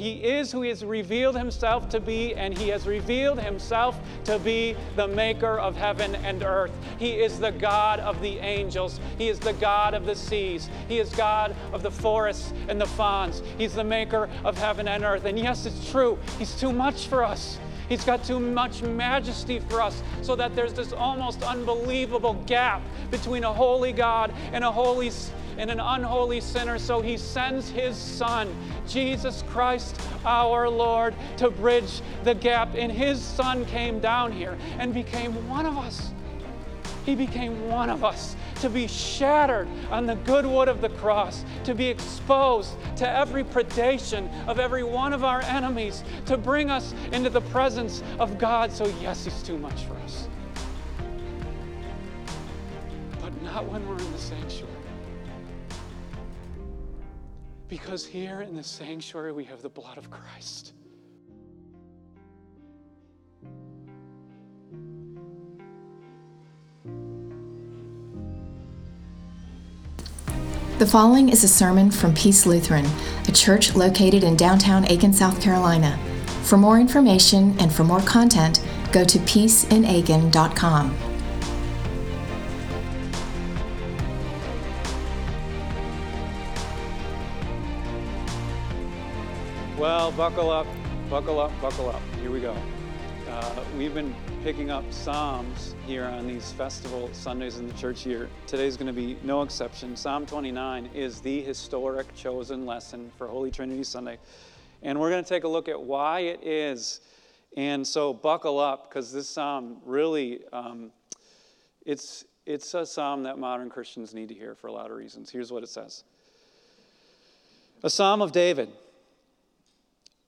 He is who He has revealed Himself to be, and He has revealed Himself to be the maker of heaven and earth. He is the God of the angels. He is the God of the seas. He is God of the forests and the fawns. He's the maker of heaven and earth. And yes, it's true, He's too much for us. He's got too much majesty for us, so that there's this almost unbelievable gap between a holy God and a holy and an unholy sinner. So he sends his son, Jesus Christ our Lord, to bridge the gap. And his son came down here and became one of us. He became one of us to be shattered on the good wood of the cross, to be exposed to every predation of every one of our enemies, to bring us into the presence of God. So, yes, He's too much for us. But not when we're in the sanctuary. Because here in the sanctuary, we have the blood of Christ. The following is a sermon from Peace Lutheran, a church located in downtown Aiken, South Carolina. For more information and for more content, go to peaceinaiken.com. Well, buckle up, buckle up, buckle up. Here we go. Uh, we've been picking up Psalms here on these festival Sundays in the church year. Today's going to be no exception. Psalm 29 is the historic chosen lesson for Holy Trinity Sunday. And we're going to take a look at why it is. And so buckle up because this psalm really, um, it's, it's a psalm that modern Christians need to hear for a lot of reasons. Here's what it says A psalm of David.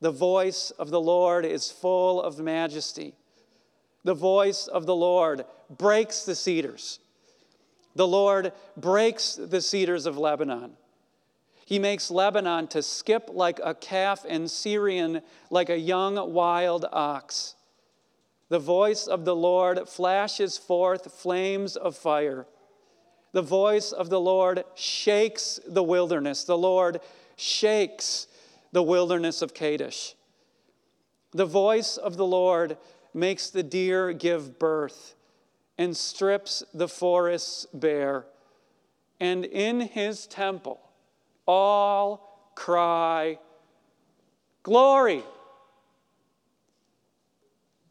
The voice of the Lord is full of majesty. The voice of the Lord breaks the cedars. The Lord breaks the cedars of Lebanon. He makes Lebanon to skip like a calf and Sirion like a young wild ox. The voice of the Lord flashes forth flames of fire. The voice of the Lord shakes the wilderness. The Lord shakes the wilderness of Kadesh. The voice of the Lord makes the deer give birth and strips the forests bare. And in his temple, all cry, Glory!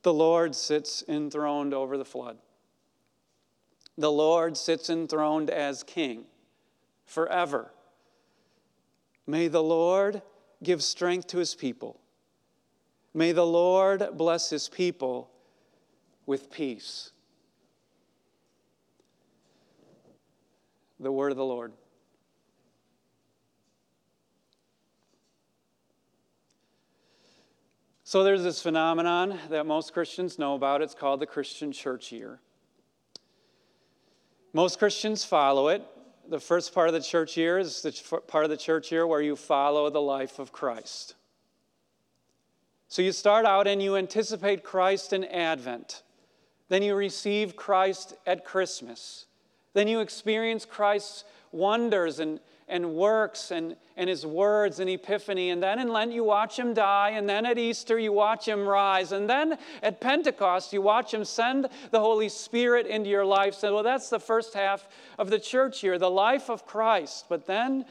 The Lord sits enthroned over the flood. The Lord sits enthroned as king forever. May the Lord give strength to his people. May the Lord bless his people with peace. The word of the Lord. So there's this phenomenon that most Christians know about. It's called the Christian church year. Most Christians follow it. The first part of the church year is the part of the church year where you follow the life of Christ. So you start out and you anticipate Christ in Advent. Then you receive Christ at Christmas. Then you experience Christ's wonders and, and works and, and his words and Epiphany. And then in Lent, you watch him die. And then at Easter, you watch him rise. And then at Pentecost, you watch him send the Holy Spirit into your life. So, well, that's the first half of the church year, the life of Christ. But then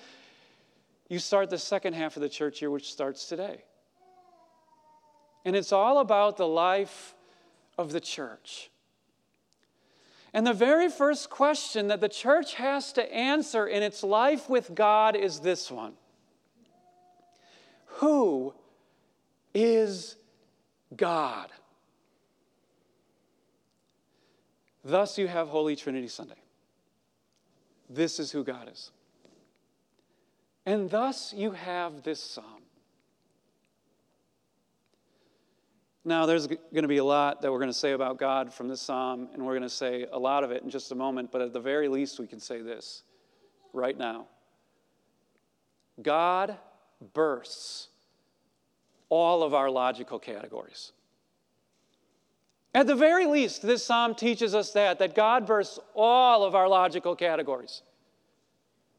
you start the second half of the church year, which starts today. And it's all about the life of the church. And the very first question that the church has to answer in its life with God is this one Who is God? Thus, you have Holy Trinity Sunday. This is who God is. And thus, you have this psalm. Now, there's going to be a lot that we're going to say about God from this psalm, and we're going to say a lot of it in just a moment, but at the very least, we can say this right now God bursts all of our logical categories. At the very least, this psalm teaches us that, that God bursts all of our logical categories.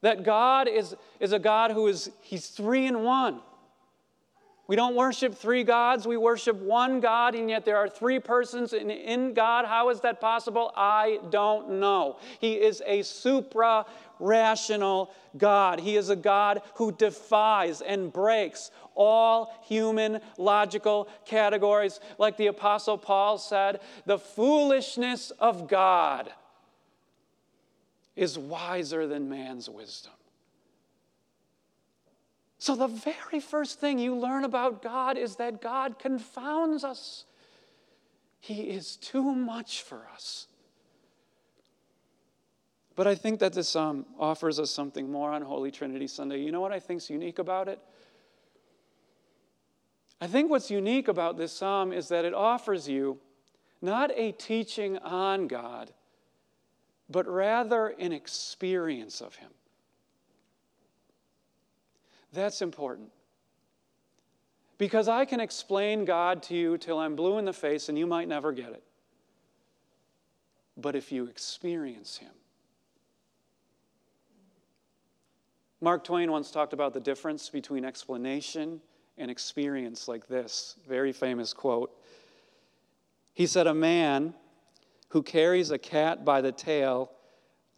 That God is, is a God who is, he's three in one. We don't worship three gods, we worship one God, and yet there are three persons in, in God. How is that possible? I don't know. He is a supra rational God. He is a God who defies and breaks all human logical categories. Like the Apostle Paul said, the foolishness of God is wiser than man's wisdom. So, the very first thing you learn about God is that God confounds us. He is too much for us. But I think that this psalm offers us something more on Holy Trinity Sunday. You know what I think is unique about it? I think what's unique about this psalm is that it offers you not a teaching on God, but rather an experience of Him. That's important. Because I can explain God to you till I'm blue in the face and you might never get it. But if you experience Him, Mark Twain once talked about the difference between explanation and experience like this very famous quote. He said, A man who carries a cat by the tail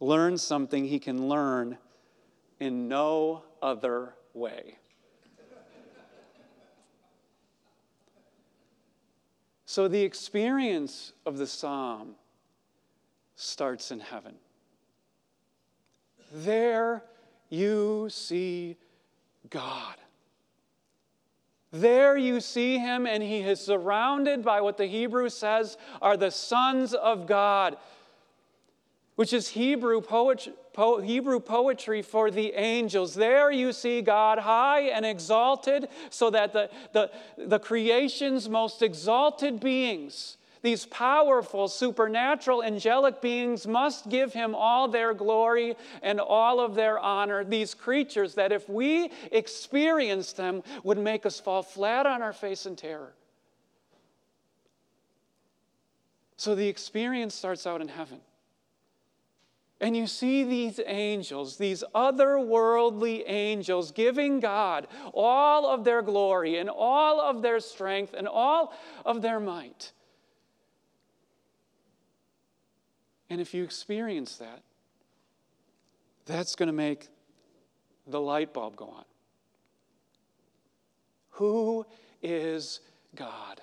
learns something he can learn in no other way. so the experience of the psalm starts in heaven. There you see God. There you see him, and he is surrounded by what the Hebrew says are the sons of God which is Hebrew poetry, po- Hebrew poetry for the angels. There you see God high and exalted, so that the, the, the creation's most exalted beings, these powerful, supernatural, angelic beings, must give him all their glory and all of their honor. These creatures that, if we experienced them, would make us fall flat on our face in terror. So the experience starts out in heaven. And you see these angels, these otherworldly angels, giving God all of their glory and all of their strength and all of their might. And if you experience that, that's going to make the light bulb go on. Who is God?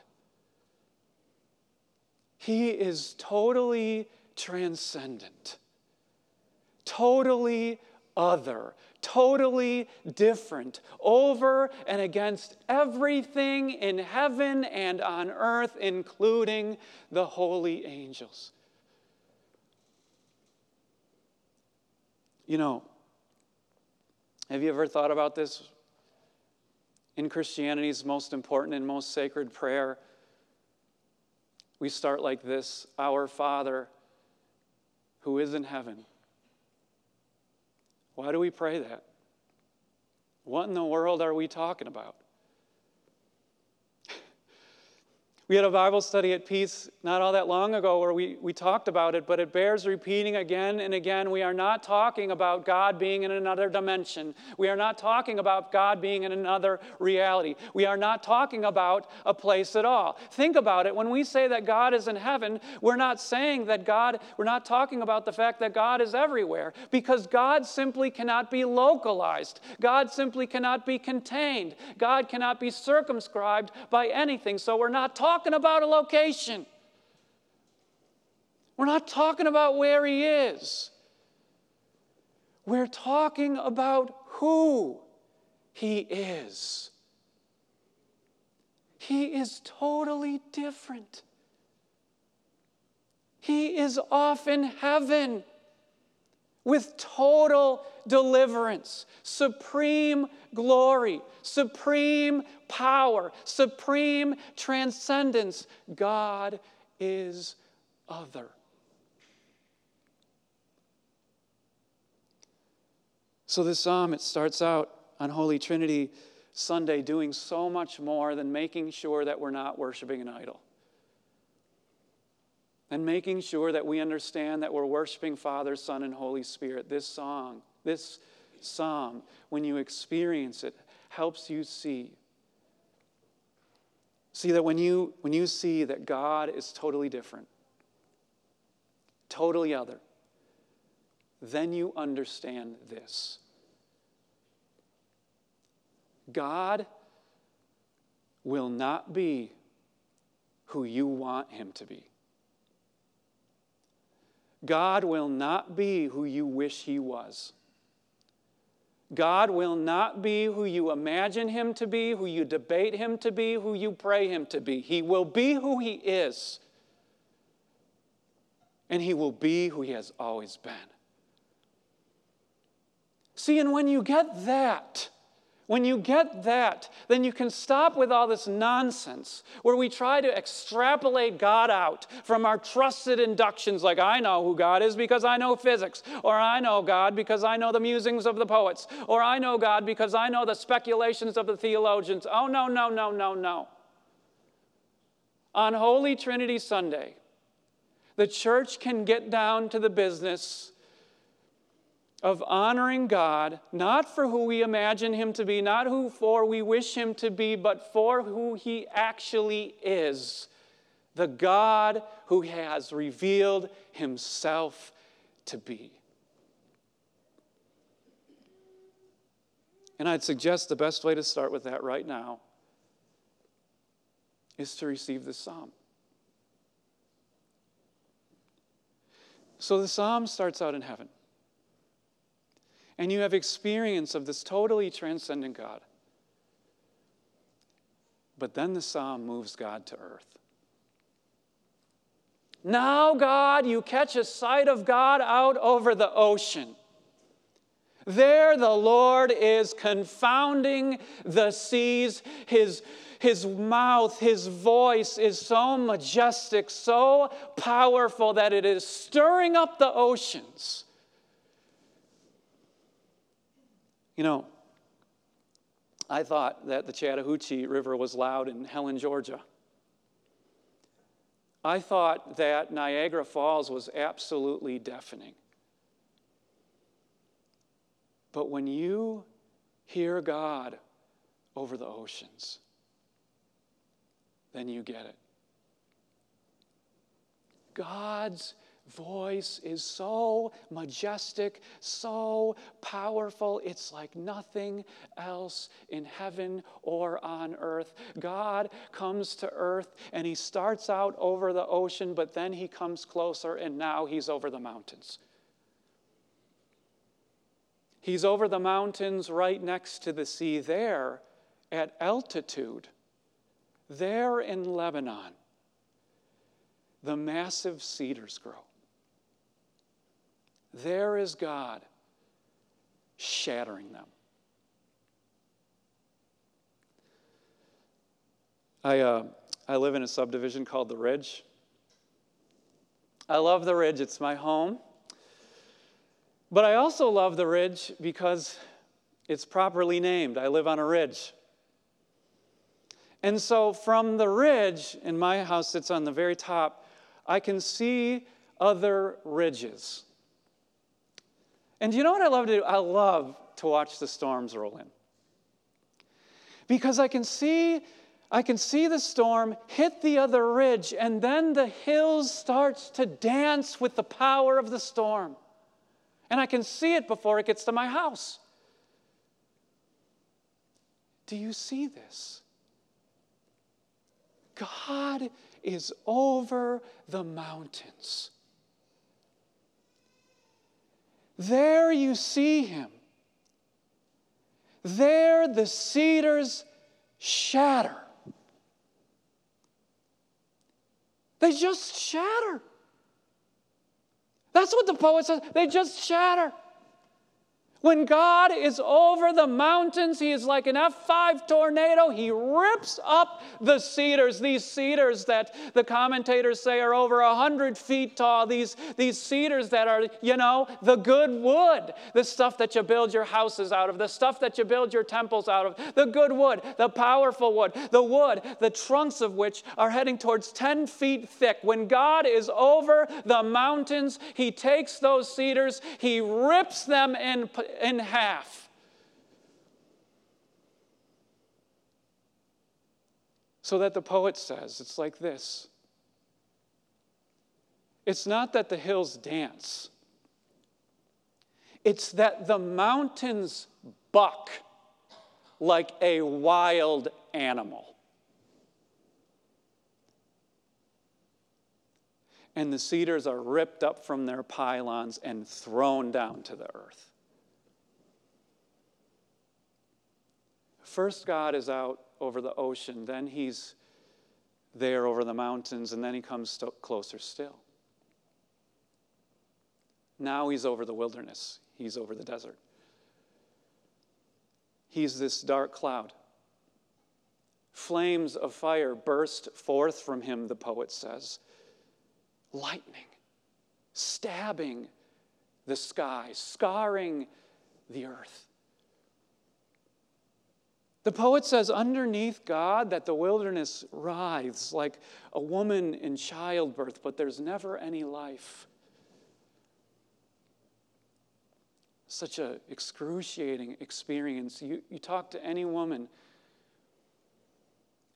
He is totally transcendent totally other, totally different, over and against everything in heaven and on earth, including the holy angels. You know, have you ever thought about this? In Christianity's most important and most sacred prayer, we start like this Our Father who is in heaven why do we pray that? What in the world are we talking about? We had a Bible study at Peace not all that long ago where we, we talked about it, but it bears repeating again and again. We are not talking about God being in another dimension. We are not talking about God being in another reality. We are not talking about a place at all. Think about it. When we say that God is in heaven, we're not saying that God, we're not talking about the fact that God is everywhere because God simply cannot be localized. God simply cannot be contained. God cannot be circumscribed by anything. So we're not talking talking about a location. We're not talking about where he is. We're talking about who he is. He is totally different. He is off in heaven with total deliverance, supreme glory, supreme power, supreme transcendence. God is other. So, this psalm, it starts out on Holy Trinity Sunday doing so much more than making sure that we're not worshiping an idol and making sure that we understand that we're worshiping Father, Son, and Holy Spirit. This song, this psalm, when you experience it, helps you see. See that when you, when you see that God is totally different, totally other, then you understand this. God will not be who you want him to be. God will not be who you wish he was. God will not be who you imagine him to be, who you debate him to be, who you pray him to be. He will be who he is. And he will be who he has always been. See, and when you get that, when you get that, then you can stop with all this nonsense where we try to extrapolate God out from our trusted inductions, like I know who God is because I know physics, or I know God because I know the musings of the poets, or I know God because I know the speculations of the theologians. Oh, no, no, no, no, no. On Holy Trinity Sunday, the church can get down to the business of honoring God, not for who we imagine him to be, not who for we wish him to be, but for who he actually is the God who has revealed himself to be. And I'd suggest the best way to start with that right now is to receive this psalm. So the psalm starts out in heaven and you have experience of this totally transcendent God. But then the psalm moves God to earth. Now, God, you catch a sight of God out over the ocean. There, the Lord is confounding the seas. His, his mouth, his voice is so majestic, so powerful that it is stirring up the oceans. You know, I thought that the Chattahoochee River was loud in Helen, Georgia. I thought that Niagara Falls was absolutely deafening. But when you hear God over the oceans, then you get it. God's voice is so majestic, so powerful. It's like nothing else in heaven or on earth. God comes to earth and he starts out over the ocean, but then he comes closer and now he's over the mountains. He's over the mountains right next to the sea there at altitude, there in Lebanon. The massive cedars grow. There is God shattering them. I, uh, I live in a subdivision called The Ridge. I love The Ridge, it's my home. But I also love The Ridge because it's properly named. I live on a ridge. And so from the ridge, and my house sits on the very top, I can see other ridges. And you know what I love to do? I love to watch the storms roll in. Because I can see I can see the storm hit the other ridge and then the hills starts to dance with the power of the storm. And I can see it before it gets to my house. Do you see this? God is over the mountains. There you see him. There the cedars shatter. They just shatter. That's what the poet says. They just shatter. When God is over the mountains, He is like an F5 tornado. He rips up the cedars, these cedars that the commentators say are over 100 feet tall, these, these cedars that are, you know, the good wood, the stuff that you build your houses out of, the stuff that you build your temples out of, the good wood, the powerful wood, the wood, the trunks of which are heading towards 10 feet thick. When God is over the mountains, He takes those cedars, He rips them in in half. So that the poet says, it's like this it's not that the hills dance, it's that the mountains buck like a wild animal. And the cedars are ripped up from their pylons and thrown down to the earth. First, God is out over the ocean, then He's there over the mountains, and then He comes st- closer still. Now He's over the wilderness, He's over the desert. He's this dark cloud. Flames of fire burst forth from him, the poet says. Lightning, stabbing the sky, scarring the earth. The poet says, underneath God, that the wilderness writhes like a woman in childbirth, but there's never any life. Such an excruciating experience. You, you talk to any woman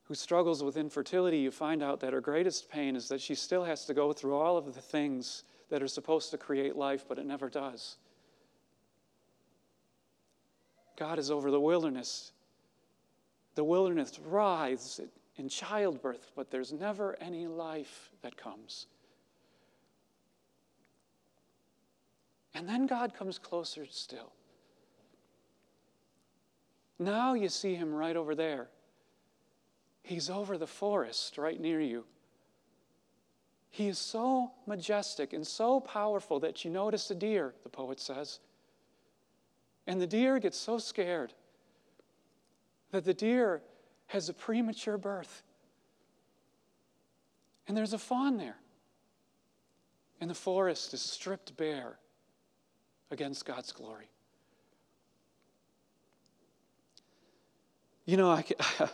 who struggles with infertility, you find out that her greatest pain is that she still has to go through all of the things that are supposed to create life, but it never does. God is over the wilderness the wilderness writhes in childbirth, but there's never any life that comes. And then God comes closer still. Now you see him right over there. He's over the forest right near you. He is so majestic and so powerful that you notice a deer, the poet says. And the deer gets so scared that the deer has a premature birth. And there's a fawn there. And the forest is stripped bare against God's glory. You know, I, can,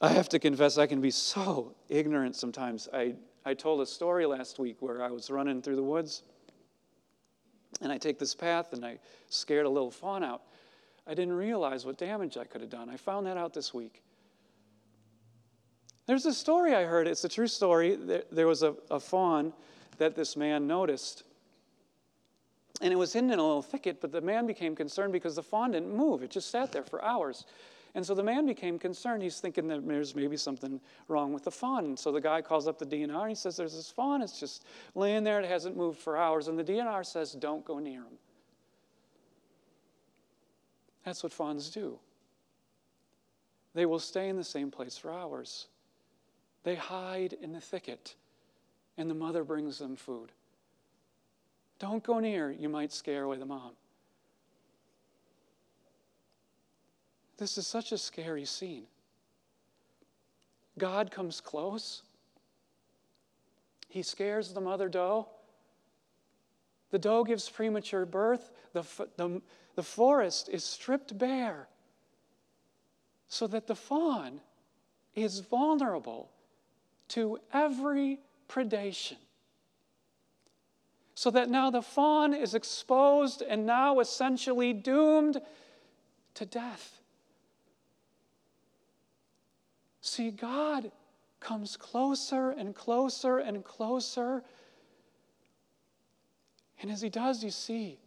I have to confess, I can be so ignorant sometimes. I, I told a story last week where I was running through the woods, and I take this path, and I scared a little fawn out. I didn't realize what damage I could have done. I found that out this week. There's a story I heard, it's a true story. There was a, a fawn that this man noticed. And it was hidden in a little thicket, but the man became concerned because the fawn didn't move. It just sat there for hours. And so the man became concerned. He's thinking that there's maybe something wrong with the fawn. And so the guy calls up the DNR and he says, There's this fawn. It's just laying there. It hasn't moved for hours. And the DNR says, Don't go near him. That's what fawns do. They will stay in the same place for hours. They hide in the thicket, and the mother brings them food. Don't go near, you might scare away the mom. This is such a scary scene. God comes close. He scares the mother doe. The doe gives premature birth. The, the, the forest is stripped bare so that the fawn is vulnerable to every predation. So that now the fawn is exposed and now essentially doomed to death. See, God comes closer and closer and closer. And as he does, you see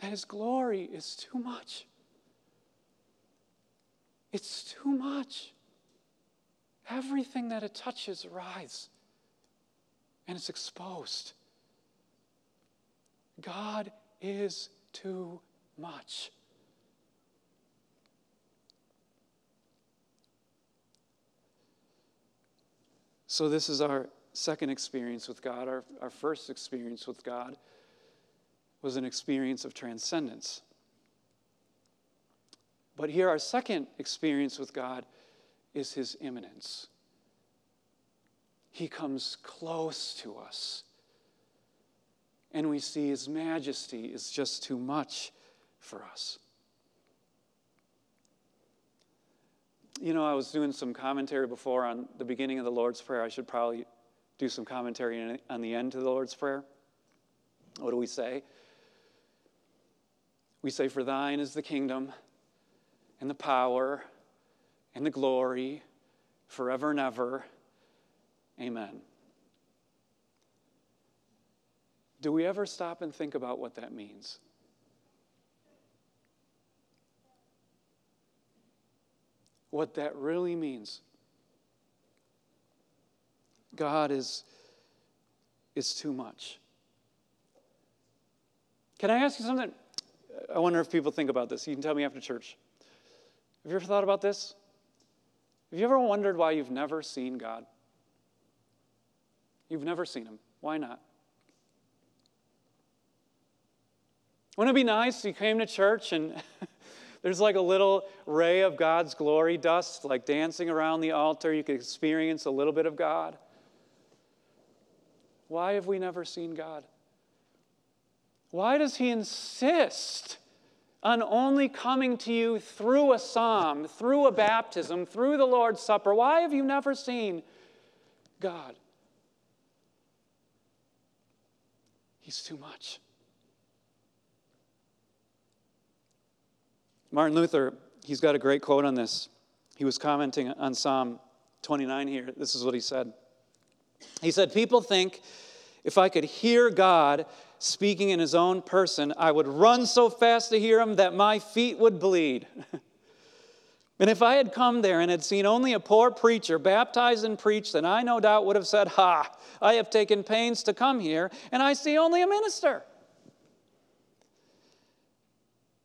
that His glory is too much. It's too much. Everything that it touches writhes and it's exposed. God is too much. So, this is our second experience with God, our, our first experience with God, was an experience of transcendence. But here, our second experience with God is his immanence. He comes close to us, and we see his majesty is just too much for us. You know, I was doing some commentary before on the beginning of the Lord's Prayer. I should probably do some commentary on the end to the Lord's Prayer. What do we say? We say, For thine is the kingdom and the power and the glory forever and ever. Amen. Do we ever stop and think about what that means? What that really means. God is, is too much. Can I ask you something? I wonder if people think about this. You can tell me after church. Have you ever thought about this? Have you ever wondered why you've never seen God? You've never seen Him. Why not? Wouldn't it be nice if you came to church and there's like a little ray of God's glory dust, like dancing around the altar? You could experience a little bit of God. Why have we never seen God? Why does He insist on only coming to you through a psalm, through a baptism, through the Lord's Supper? Why have you never seen God? He's too much. Martin Luther, he's got a great quote on this. He was commenting on Psalm 29 here. This is what he said. He said, People think if I could hear God speaking in his own person, I would run so fast to hear him that my feet would bleed. and if I had come there and had seen only a poor preacher baptize and preach, then I no doubt would have said, Ha, I have taken pains to come here, and I see only a minister.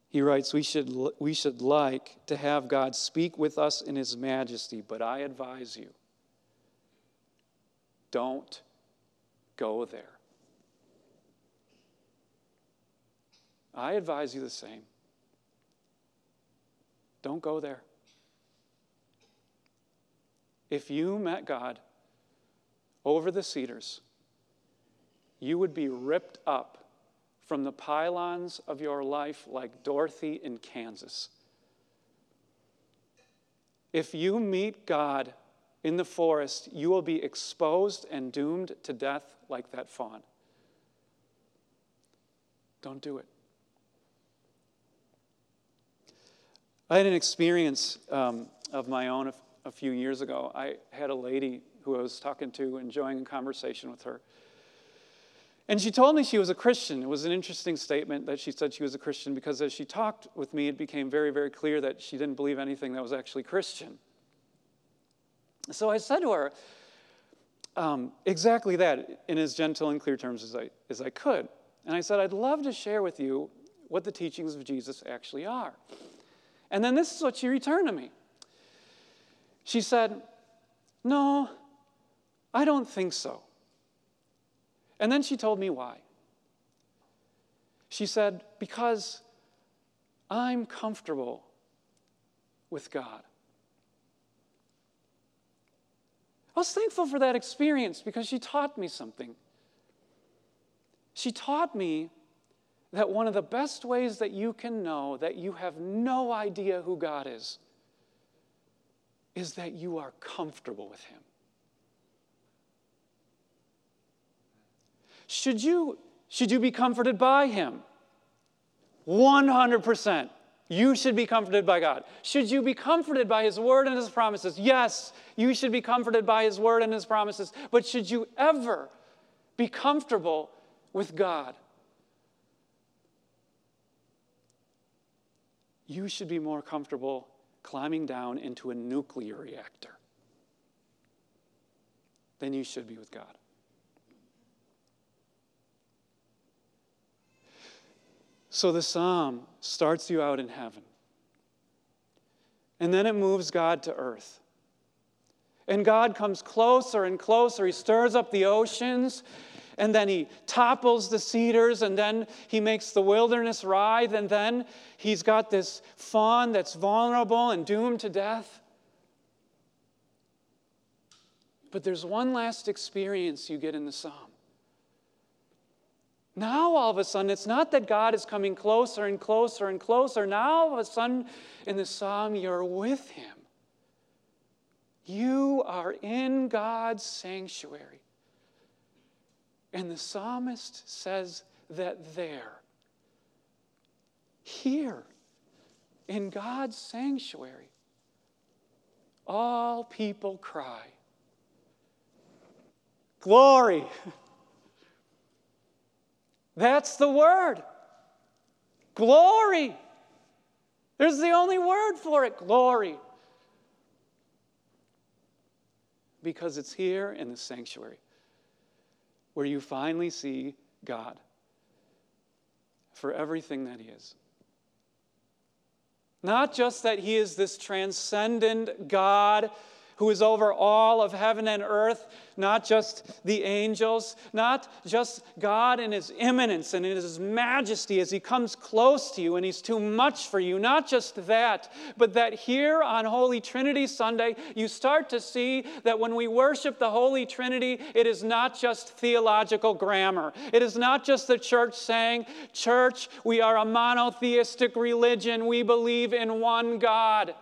He writes, we should, we should like to have God speak with us in His majesty, but I advise you don't go there. I advise you the same. Don't go there. If you met God over the cedars, you would be ripped up from the pylons of your life like Dorothy in Kansas. If you meet God in the forest, you will be exposed and doomed to death like that fawn. Don't do it. I had an experience um, of my own a, a few years ago. I had a lady who I was talking to, enjoying a conversation with her. And she told me she was a Christian. It was an interesting statement that she said she was a Christian because as she talked with me, it became very, very clear that she didn't believe anything that was actually Christian. So I said to her um, exactly that in as gentle and clear terms as I, as I could. And I said, I'd love to share with you what the teachings of Jesus actually are. And then this is what she returned to me. She said, No, I don't think so. And then she told me why. She said, Because I'm comfortable with God. I was thankful for that experience because she taught me something. She taught me that one of the best ways that you can know that you have no idea who God is is that you are comfortable with Him. Should you, should you be comforted by Him? 100%. You should be comforted by God. Should you be comforted by His word and His promises? Yes, you should be comforted by His word and His promises. But should you ever be comfortable with God? you should be more comfortable climbing down into a nuclear reactor than you should be with God. So the psalm starts you out in heaven. And then it moves God to earth. And God comes closer and closer. He stirs up the oceans, and then he topples the cedars, and then he makes the wilderness writhe, and then he's got this fawn that's vulnerable and doomed to death. But there's one last experience you get in the psalm. Now, all of a sudden, it's not that God is coming closer and closer and closer. Now, all of a sudden, in the psalm, you're with Him. You are in God's sanctuary. And the psalmist says that there, here, in God's sanctuary, all people cry, Glory! That's the word. Glory. There's the only word for it glory. Because it's here in the sanctuary where you finally see God for everything that He is. Not just that He is this transcendent God who is over all of heaven and earth, not just the angels, not just God in his immanence and in his majesty as he comes close to you and he's too much for you. Not just that, but that here on Holy Trinity Sunday, you start to see that when we worship the Holy Trinity, it is not just theological grammar. It is not just the church saying, Church, we are a monotheistic religion, we believe in one God.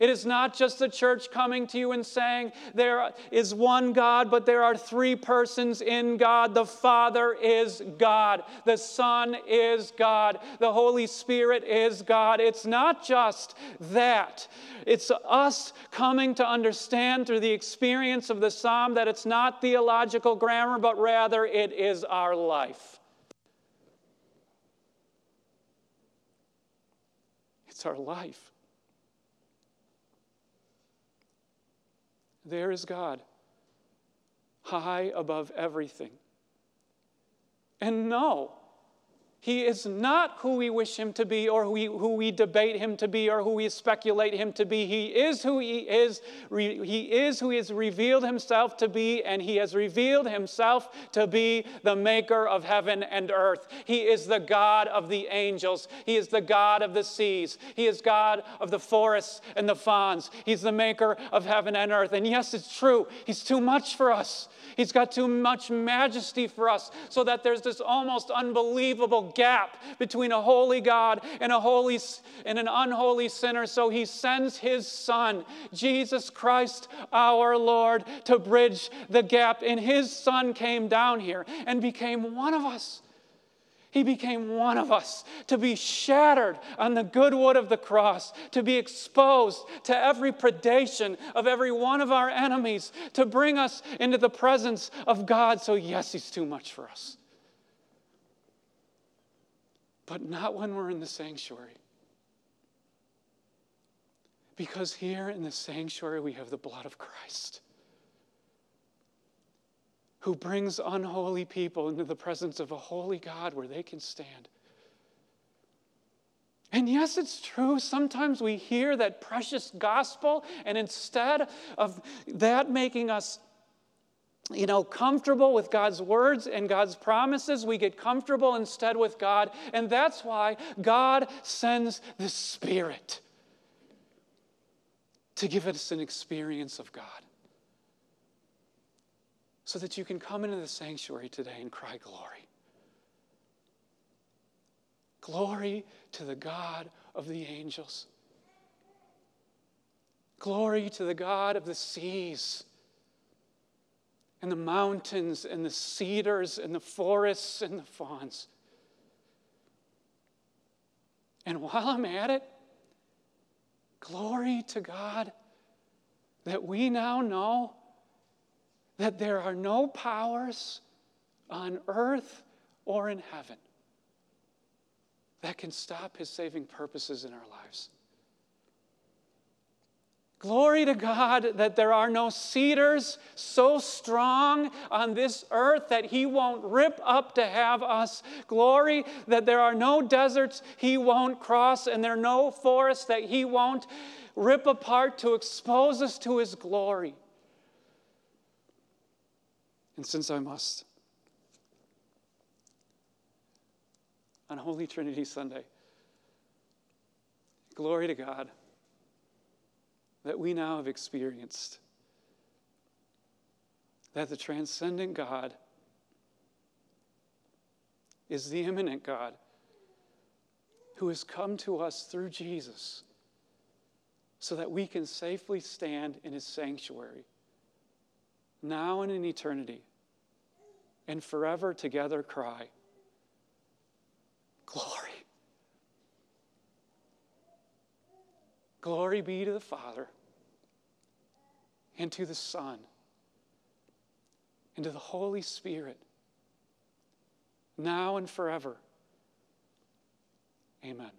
It is not just the church coming to you and saying, There is one God, but there are three persons in God. The Father is God, the Son is God, the Holy Spirit is God. It's not just that. It's us coming to understand through the experience of the psalm that it's not theological grammar, but rather it is our life. It's our life. There is God, high above everything. And no, he is not who we wish him to be or who we, who we debate him to be or who we speculate him to be. He is who he is. He is who he has revealed himself to be, and he has revealed himself to be the maker of heaven and earth. He is the God of the angels. He is the God of the seas. He is God of the forests and the fawns. He's the maker of heaven and earth. And yes, it's true, he's too much for us. He's got too much majesty for us, so that there's this almost unbelievable gap between a holy God and a holy and an unholy sinner. So he sends his son, Jesus Christ our Lord, to bridge the gap. And his son came down here and became one of us. He became one of us to be shattered on the good wood of the cross, to be exposed to every predation of every one of our enemies, to bring us into the presence of God. So, yes, He's too much for us. But not when we're in the sanctuary. Because here in the sanctuary, we have the blood of Christ who brings unholy people into the presence of a holy God where they can stand. And yes, it's true. Sometimes we hear that precious gospel, and instead of that making us you know, comfortable with God's words and God's promises. We get comfortable instead with God. And that's why God sends the Spirit to give us an experience of God so that you can come into the sanctuary today and cry glory. Glory to the God of the angels. Glory to the God of the seas and the mountains and the cedars and the forests and the fawns. And while I'm at it, glory to God that we now know that there are no powers on earth or in heaven that can stop his saving purposes in our lives. Glory to God that there are no cedars so strong on this earth that He won't rip up to have us. Glory that there are no deserts He won't cross, and there are no forests that He won't rip apart to expose us to His glory. And since I must, on Holy Trinity Sunday, glory to God that we now have experienced that the transcendent God is the immanent God who has come to us through Jesus so that we can safely stand in his sanctuary, now and in eternity, and forever together cry, Glory. Glory be to the Father, and to the Son, and to the Holy Spirit, now and forever. Amen.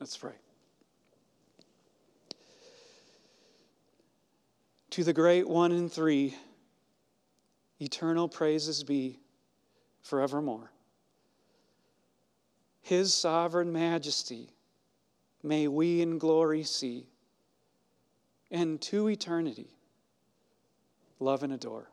Let's pray. To the great one and three, eternal praises be forevermore. His sovereign majesty may we in glory see, and to eternity love and adore.